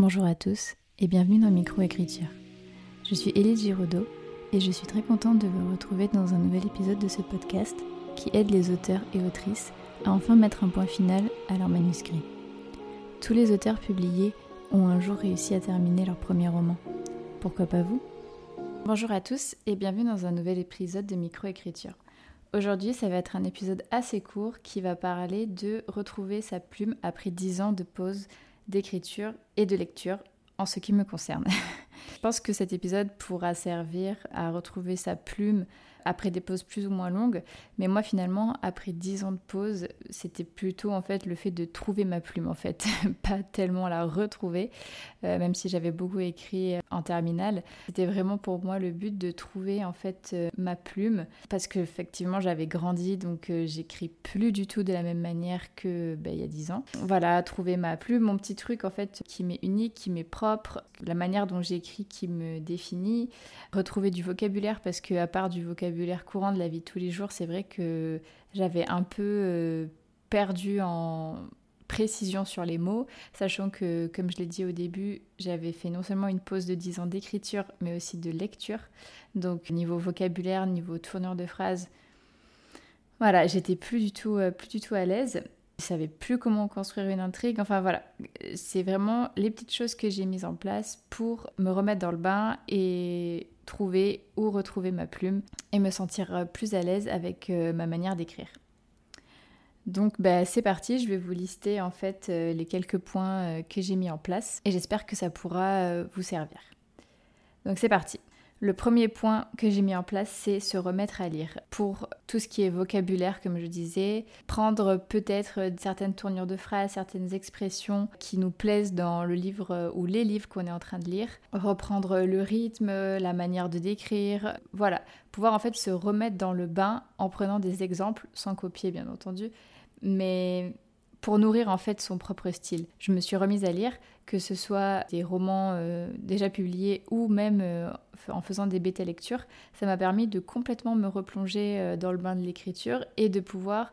Bonjour à tous et bienvenue dans Microécriture. Je suis Élise Giraudot et je suis très contente de vous retrouver dans un nouvel épisode de ce podcast qui aide les auteurs et autrices à enfin mettre un point final à leur manuscrit. Tous les auteurs publiés ont un jour réussi à terminer leur premier roman. Pourquoi pas vous? Bonjour à tous et bienvenue dans un nouvel épisode de Microécriture. Aujourd'hui, ça va être un épisode assez court qui va parler de retrouver sa plume après 10 ans de pause d'écriture et de lecture en ce qui me concerne. Je pense que cet épisode pourra servir à retrouver sa plume après des pauses plus ou moins longues. Mais moi, finalement, après dix ans de pause, c'était plutôt en fait le fait de trouver ma plume, en fait, pas tellement la retrouver, euh, même si j'avais beaucoup écrit en terminale. C'était vraiment pour moi le but de trouver en fait euh, ma plume, parce qu'effectivement, j'avais grandi, donc euh, j'écris plus du tout de la même manière que ben, il y a dix ans. Voilà, trouver ma plume, mon petit truc en fait qui m'est unique, qui m'est propre, la manière dont j'écris qui me définit, retrouver du vocabulaire, parce que à part du vocabulaire l'air courant de la vie de tous les jours, c'est vrai que j'avais un peu euh, perdu en précision sur les mots, sachant que, comme je l'ai dit au début, j'avais fait non seulement une pause de 10 ans d'écriture, mais aussi de lecture. Donc niveau vocabulaire, niveau tournure de phrases, voilà, j'étais plus du tout, euh, plus du tout à l'aise. Je savais plus comment construire une intrigue. Enfin voilà, c'est vraiment les petites choses que j'ai mises en place pour me remettre dans le bain et trouver ou retrouver ma plume et me sentir euh, plus à l'aise avec euh, ma manière d'écrire. Donc bah, c'est parti, je vais vous lister en fait euh, les quelques points que j'ai mis en place et j'espère que ça pourra vous servir. Donc c'est parti. Le premier point que j'ai mis en place, c'est se remettre à lire. Pour tout ce qui est vocabulaire, comme je disais, prendre peut-être certaines tournures de phrases, certaines expressions qui nous plaisent dans le livre ou les livres qu'on est en train de lire, reprendre le rythme, la manière de décrire, voilà, pouvoir en fait se remettre dans le bain en prenant des exemples, sans copier bien entendu, mais pour nourrir en fait son propre style. Je me suis remise à lire, que ce soit des romans euh, déjà publiés ou même euh, en faisant des bêta lectures, ça m'a permis de complètement me replonger euh, dans le bain de l'écriture et de pouvoir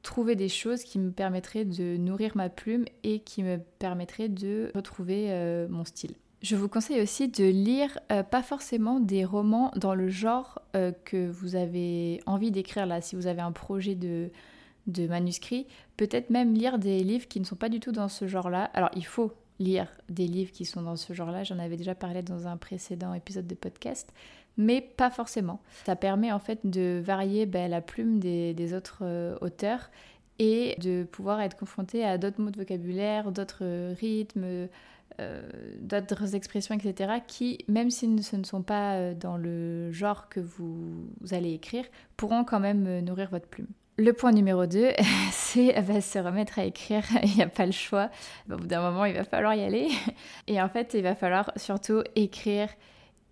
trouver des choses qui me permettraient de nourrir ma plume et qui me permettraient de retrouver mon style. Je vous conseille aussi de lire pas forcément des romans dans le genre que vous avez envie d'écrire là, si vous avez un projet de, de manuscrits, peut-être même lire des livres qui ne sont pas du tout dans ce genre-là. Alors il faut lire des livres qui sont dans ce genre-là, j'en avais déjà parlé dans un précédent épisode de podcast, mais pas forcément. Ça permet en fait de varier ben, la plume des, autres euh, auteurs et de pouvoir être confronté à d'autres mots de vocabulaire, d'autres rythmes, euh, d'autres expressions, etc., qui, même si ce ne sont pas euh, dans le genre que vous allez écrire, pourront quand même nourrir votre plume. Le point numéro 2, c'est se remettre à écrire. Il n'y a pas le choix. Au bout d'un moment, il va falloir y aller. Et en fait, il va falloir surtout écrire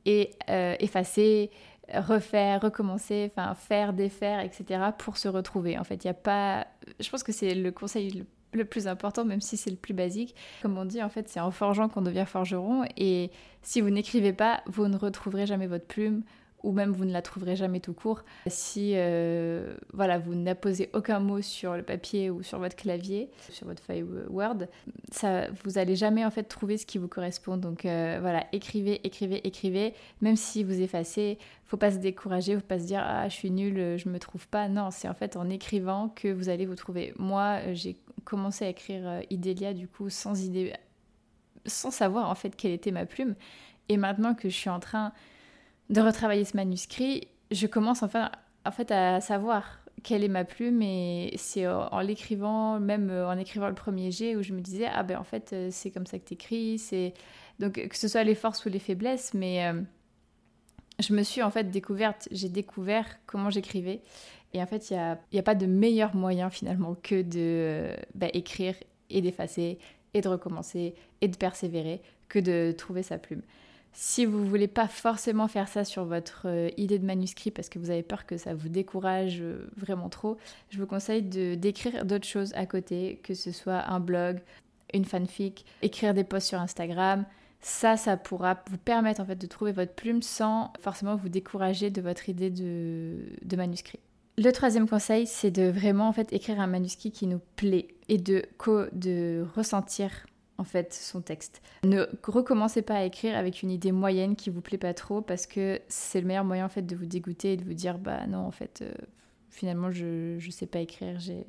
et euh, effacer, refaire, recommencer, enfin faire, défaire, etc. pour se retrouver. En fait, il n'y a pas. Je pense que c'est le conseil le plus important, même si c'est le plus basique. Comme on dit, en fait, c'est en forgeant qu'on devient forgeron. Et si vous n'écrivez pas, vous ne retrouverez jamais votre plume ou même vous ne la trouverez jamais tout court. Si euh, voilà, vous n'apposez aucun mot sur le papier ou sur votre clavier, sur votre feuille Word, ça, vous n'allez jamais en fait trouver ce qui vous correspond. Donc euh, voilà, écrivez, écrivez, écrivez. Même si vous effacez, faut pas se décourager, faut pas se dire ah je suis nulle, je me trouve pas. Non, c'est en fait en écrivant que vous allez vous trouver. Moi, j'ai commencé à écrire euh, Idélia du coup sans idée, sans savoir en fait quelle était ma plume. Et maintenant que je suis en train de retravailler ce manuscrit, je commence enfin en fait à savoir quelle est ma plume et c'est en l'écrivant, même en écrivant le premier jet où je me disais ah ben en fait euh, c'est comme ça que t'écris, c'est donc que ce soit les forces ou les faiblesses, mais euh, je me suis en fait découverte, j'ai découvert comment j'écrivais et en fait il n'y a, a, pas de meilleur moyen finalement que de euh, bah, écrire et d'effacer et de recommencer et de persévérer que de trouver sa plume. Si vous voulez pas forcément faire ça sur votre euh, idée de manuscrit parce que vous avez peur que ça vous décourage euh, vraiment trop, je vous conseille d'écrire d'autres choses à côté, que ce soit un blog, une fanfic, écrire des posts sur Instagram. Ça, ça pourra vous permettre en fait de trouver votre plume sans forcément vous décourager de votre idée de, de manuscrit. Le troisième conseil, c'est de vraiment en fait écrire un manuscrit qui nous plaît et de, de ressentir en fait son texte. Ne recommencez pas à écrire avec une idée moyenne qui vous plaît pas trop parce que c'est le meilleur moyen en fait de vous dégoûter et de vous dire bah non en fait euh, finalement je je sais pas écrire, j'ai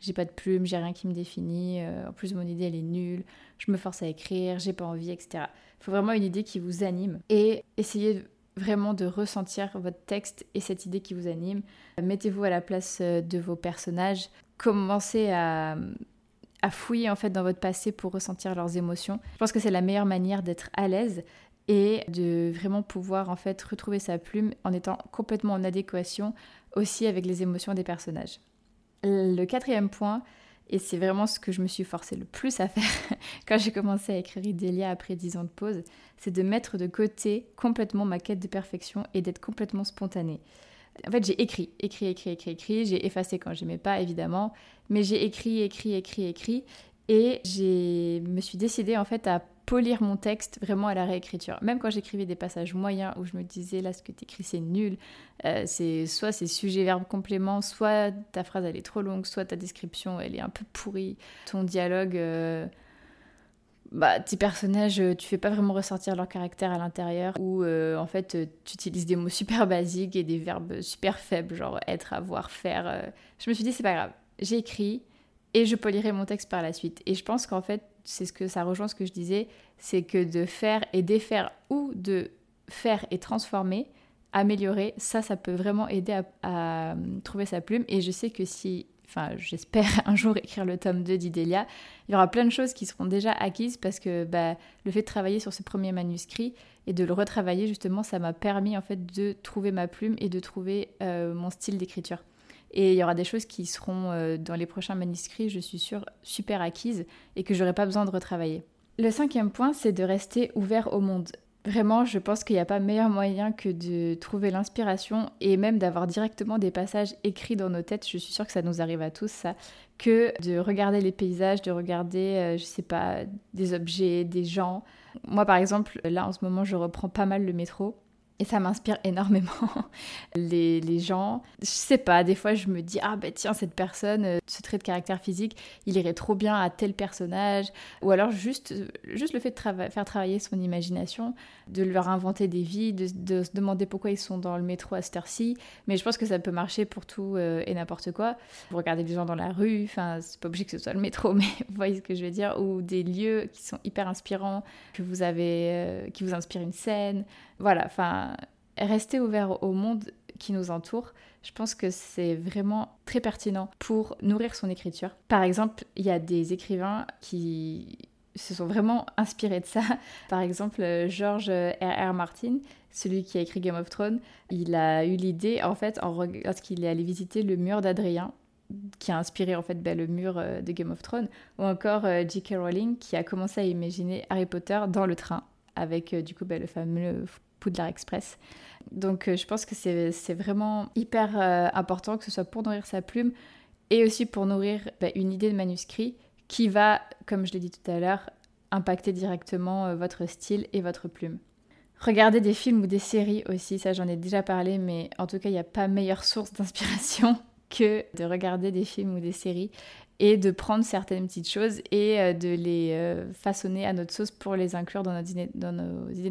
j'ai pas de plume, j'ai rien qui me définit, euh, en plus mon idée elle est nulle, je me force à écrire, j'ai pas envie, etc. Il faut vraiment une idée qui vous anime et essayez vraiment de ressentir votre texte et cette idée qui vous anime. Mettez-vous à la place euh, de vos personnages, commencez à, à fouiller en fait dans votre passé pour ressentir leurs émotions. Je pense que c'est la meilleure manière d'être à l'aise et de vraiment pouvoir en fait retrouver sa plume en étant complètement en adéquation aussi avec les émotions des personnages. Le quatrième point, et c'est vraiment ce que je me suis forcée le plus à faire quand j'ai commencé à écrire Idélia après 10 ans de pause, c'est de mettre de côté complètement ma quête de perfection et d'être complètement spontanée. En fait, j'ai écrit, écrit, écrit, écrit, écrit. J'ai effacé quand j'aimais pas, évidemment. Mais j'ai écrit, écrit, écrit, écrit. Et je me suis décidée, en fait, à polir mon texte vraiment à la réécriture. Même quand j'écrivais des passages moyens où je me disais là ce que tu écris c'est nul, euh, soit c'est sujet verbe complément, soit ta phrase elle est trop longue, soit ta description elle est un peu pourrie, ton dialogue euh, bah, tes personnages, tu fais pas vraiment ressortir leur caractère à l'intérieur, ou euh, en fait tu utilises des mots super basiques et des verbes super faibles, genre être, avoir, faire. Je me suis dit, c'est pas grave, j'ai écrit et je polirai mon texte par la suite. Et je pense qu'en fait, c'est ce que ça rejoint ce que je disais, c'est que de faire et défaire ou de faire et transformer, améliorer, ça, ça peut vraiment aider à, trouver sa plume. Et je sais que si, enfin, j'espère un jour écrire le tome 2 d'Idélia, il y aura plein de choses qui seront déjà acquises parce que bah, le fait de travailler sur ce premier manuscrit et de le retravailler, justement, ça m'a permis en fait de trouver ma plume et de trouver euh, mon style d'écriture. Et il y aura des choses qui seront euh, dans les prochains manuscrits, je suis sûre, super acquises et que j'aurai pas besoin de retravailler. Le cinquième point, c'est de rester ouvert au monde. Vraiment, je pense qu'il n'y a pas meilleur moyen que de trouver l'inspiration et même d'avoir directement des passages écrits dans nos têtes. Je suis sûre que ça nous arrive à tous, ça, que de regarder les paysages, de regarder, euh, je sais pas, des objets, des gens. Moi, par exemple, là en ce moment, je reprends pas mal le métro et ça m'inspire énormément. Les, les, gens, je sais pas, des fois je me dis, ah ben tiens, cette personne, euh, ce trait de caractère physique, il irait trop bien à tel personnage. Ou alors juste, juste le fait de faire travailler son imagination, de leur inventer des vies, de, de, se demander pourquoi ils sont dans le métro à cette heure-ci. Mais je pense que ça peut marcher pour tout euh, et n'importe quoi. Vous regardez des gens dans la rue, enfin, c'est pas obligé que ce soit le métro, mais vous voyez ce que je veux dire. Ou des lieux qui sont hyper inspirants, que vous avez, euh, qui vous inspirent une scène. Voilà, enfin, rester ouvert au monde qui nous entoure, je pense que c'est vraiment très pertinent pour nourrir son écriture. Par exemple, il y a des écrivains qui se sont vraiment inspirés de ça. Par exemple, George R.R. Martin, celui qui a écrit Game of Thrones, il a eu l'idée, en fait, en, lorsqu'il est allé visiter le mur d'Adrien, qui a inspiré en fait ben, le mur euh, de Game of Thrones, ou encore euh, J.K. Rowling qui a commencé à imaginer Harry Potter dans le train avec euh, du coup ben, le fameux Poudlard Express. Donc euh, je pense que c'est vraiment hyper euh, important que ce soit pour nourrir sa plume et aussi pour nourrir bah, une idée de manuscrit qui va, comme je l'ai dit tout à l'heure, impacter directement votre style et votre plume. Regardez des films ou des séries aussi, ça j'en ai déjà parlé, mais en tout cas il n'y a pas meilleure source d'inspiration que de regarder des films ou des séries et de prendre certaines petites choses et euh, de les euh, façonner à notre sauce pour les inclure dans nos, idées,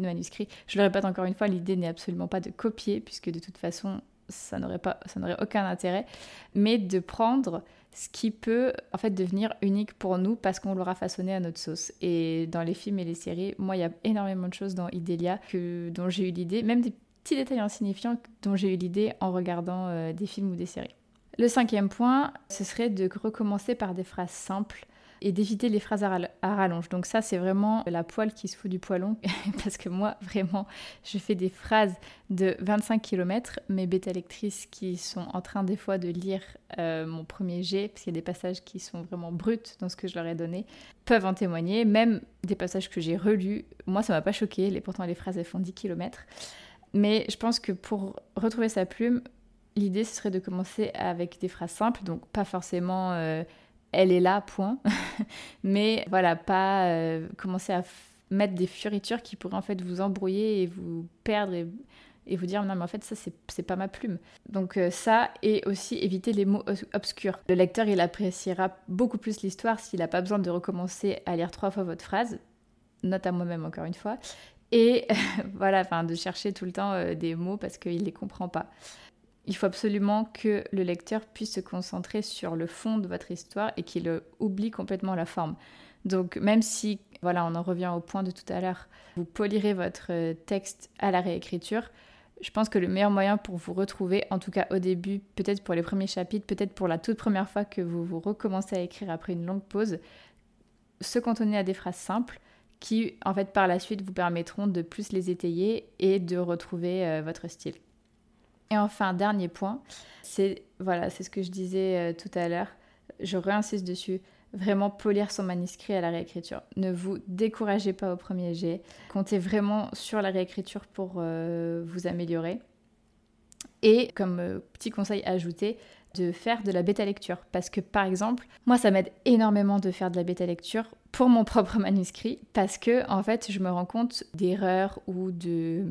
de manuscrits. Je le répète encore une fois, l'idée n'est absolument pas de copier, puisque de toute façon, ça n'aurait pas, ça n'aurait aucun intérêt, mais de prendre ce qui peut en fait devenir unique pour nous parce qu'on l'aura façonné à notre sauce. Et dans les films et les séries, moi, il y a énormément de choses dans Idélia que, dont j'ai eu l'idée, même des petits détails insignifiants dont j'ai eu l'idée en regardant euh, des films ou des séries. Le cinquième point, ce serait de recommencer par des phrases simples et d'éviter les phrases à, rallonge. Donc ça, c'est vraiment la poêle qui se fout du poêlon, parce que moi, vraiment, je fais des phrases de 25 km. Mes bêta lectrices qui sont en train des fois de lire euh, mon premier jet, parce qu'il y a des passages qui sont vraiment bruts dans ce que je leur ai donné, peuvent en témoigner. Même des passages que j'ai relus, moi, ça m'a pas choqué. Pourtant, les phrases, elles font 10 km. Mais je pense que pour retrouver sa plume, l'idée, ce serait de commencer avec des phrases simples, donc pas forcément euh, elle est là, point. Mais voilà, pas euh, commencer à mettre des fioritures qui pourraient en fait vous embrouiller et vous perdre et vous dire non mais en fait ça c'est pas ma plume. Donc euh, ça et aussi éviter les mots obscurs. Le lecteur il appréciera beaucoup plus l'histoire s'il n'a pas besoin de recommencer à lire trois fois votre phrase, note à moi-même encore une fois, et voilà, enfin de chercher tout le temps des mots parce qu'il les comprend pas. Il faut absolument que le lecteur puisse se concentrer sur le fond de votre histoire et qu'il oublie complètement la forme. Donc même si, voilà, on en revient au point de tout à l'heure, vous polirez votre texte à la réécriture, je pense que le meilleur moyen pour vous retrouver, en tout cas au début, peut-être pour les premiers chapitres, peut-être pour la toute première fois que vous vous recommencez à écrire après une longue pause, se cantonner à des phrases simples qui, en fait, par la suite, vous permettront de plus les étayer et de retrouver euh, votre style. Et enfin, dernier point, c'est voilà, c'est ce que je disais euh, tout à l'heure. Je réinsiste dessus vraiment polir son manuscrit à la réécriture. Ne vous découragez pas au premier jet. Comptez vraiment sur la réécriture pour euh, vous améliorer. Et comme euh, petit conseil ajouté, de faire de la bêta lecture. Parce que par exemple, moi ça m'aide énormément de faire de la bêta lecture pour mon propre manuscrit. Parce que en fait, je me rends compte d'erreurs ou de,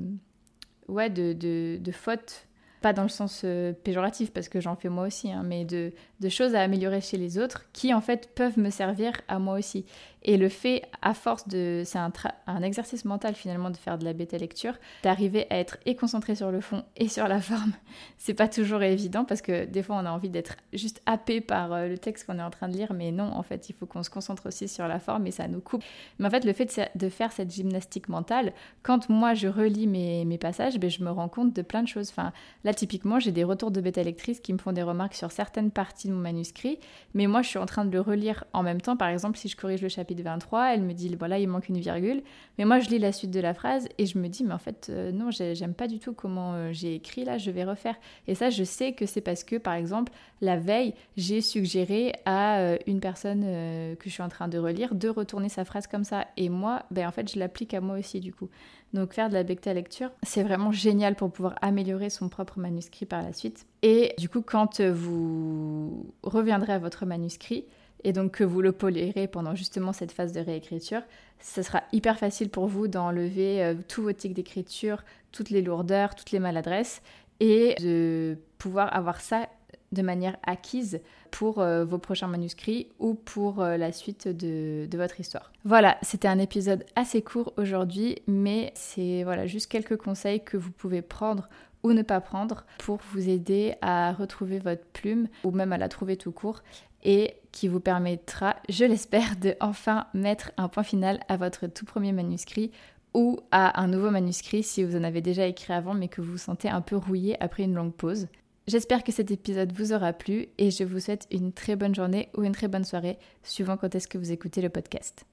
ouais, de, de, de fautes pas dans le sens euh, péjoratif parce que j'en fais moi aussi, hein, mais de, de, choses à améliorer chez les autres qui en fait peuvent me servir à moi aussi. Et le fait, à force de. C'est un, un, exercice mental finalement de faire de la bêta lecture, d'arriver à être et concentré sur le fond et sur la forme. C'est pas toujours évident parce que des fois on a envie d'être juste happé par euh, le texte qu'on est en train de lire, mais non, en fait, il faut qu'on se concentre aussi sur la forme et ça nous coupe. Mais en fait, le fait de, faire cette gymnastique mentale, quand moi je relis mes, mes passages, ben, je me rends compte de plein de choses. Enfin, là, typiquement, j'ai des retours de bêta lectrices qui me font des remarques sur certaines parties de mon manuscrit, mais moi je suis en train de le relire en même temps. Par exemple, si je corrige le chapitre 23, elle me dit voilà, il manque une virgule. Mais moi, je lis la suite de la phrase et je me dis mais en fait, euh, non, j'aime pas du tout comment euh, j'ai écrit là, je vais refaire. Et ça, je sais que c'est parce que, par exemple, la veille, j'ai suggéré à euh, une personne que je suis en train de relire de retourner sa phrase comme ça. Et moi, ben, en fait, je l'applique à moi aussi du coup. Donc faire de la bêta lecture, c'est vraiment génial pour pouvoir améliorer son propre manuscrit par la suite. Et du coup, quand vous reviendrez à votre manuscrit, et donc que vous le polirez pendant justement cette phase de réécriture, ce sera hyper facile pour vous d'enlever euh, tout votre tic d'écriture, toutes les lourdeurs, toutes les maladresses et de pouvoir avoir ça de manière acquise pour euh, vos prochains manuscrits ou pour euh, la suite de, de, votre histoire. Voilà, c'était un épisode assez court aujourd'hui, mais c'est voilà juste quelques conseils que vous pouvez prendre ou ne pas prendre pour vous aider à retrouver votre plume ou même à la trouver tout court et qui vous permettra, je l'espère, de enfin mettre un point final à votre tout premier manuscrit ou à un nouveau manuscrit si vous en avez déjà écrit avant mais que vous vous sentez un peu rouillé après une longue pause. J'espère que cet épisode vous aura plu et je vous souhaite une très bonne journée ou une très bonne soirée, suivant quand est-ce que vous écoutez le podcast.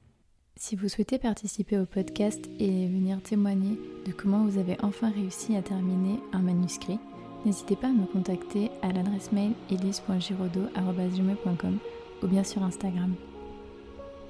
Si vous souhaitez participer au podcast et venir témoigner de comment vous avez enfin réussi à terminer un manuscrit, n'hésitez pas à me contacter à l'adresse mail elise.giraudot.com ou bien sur Instagram.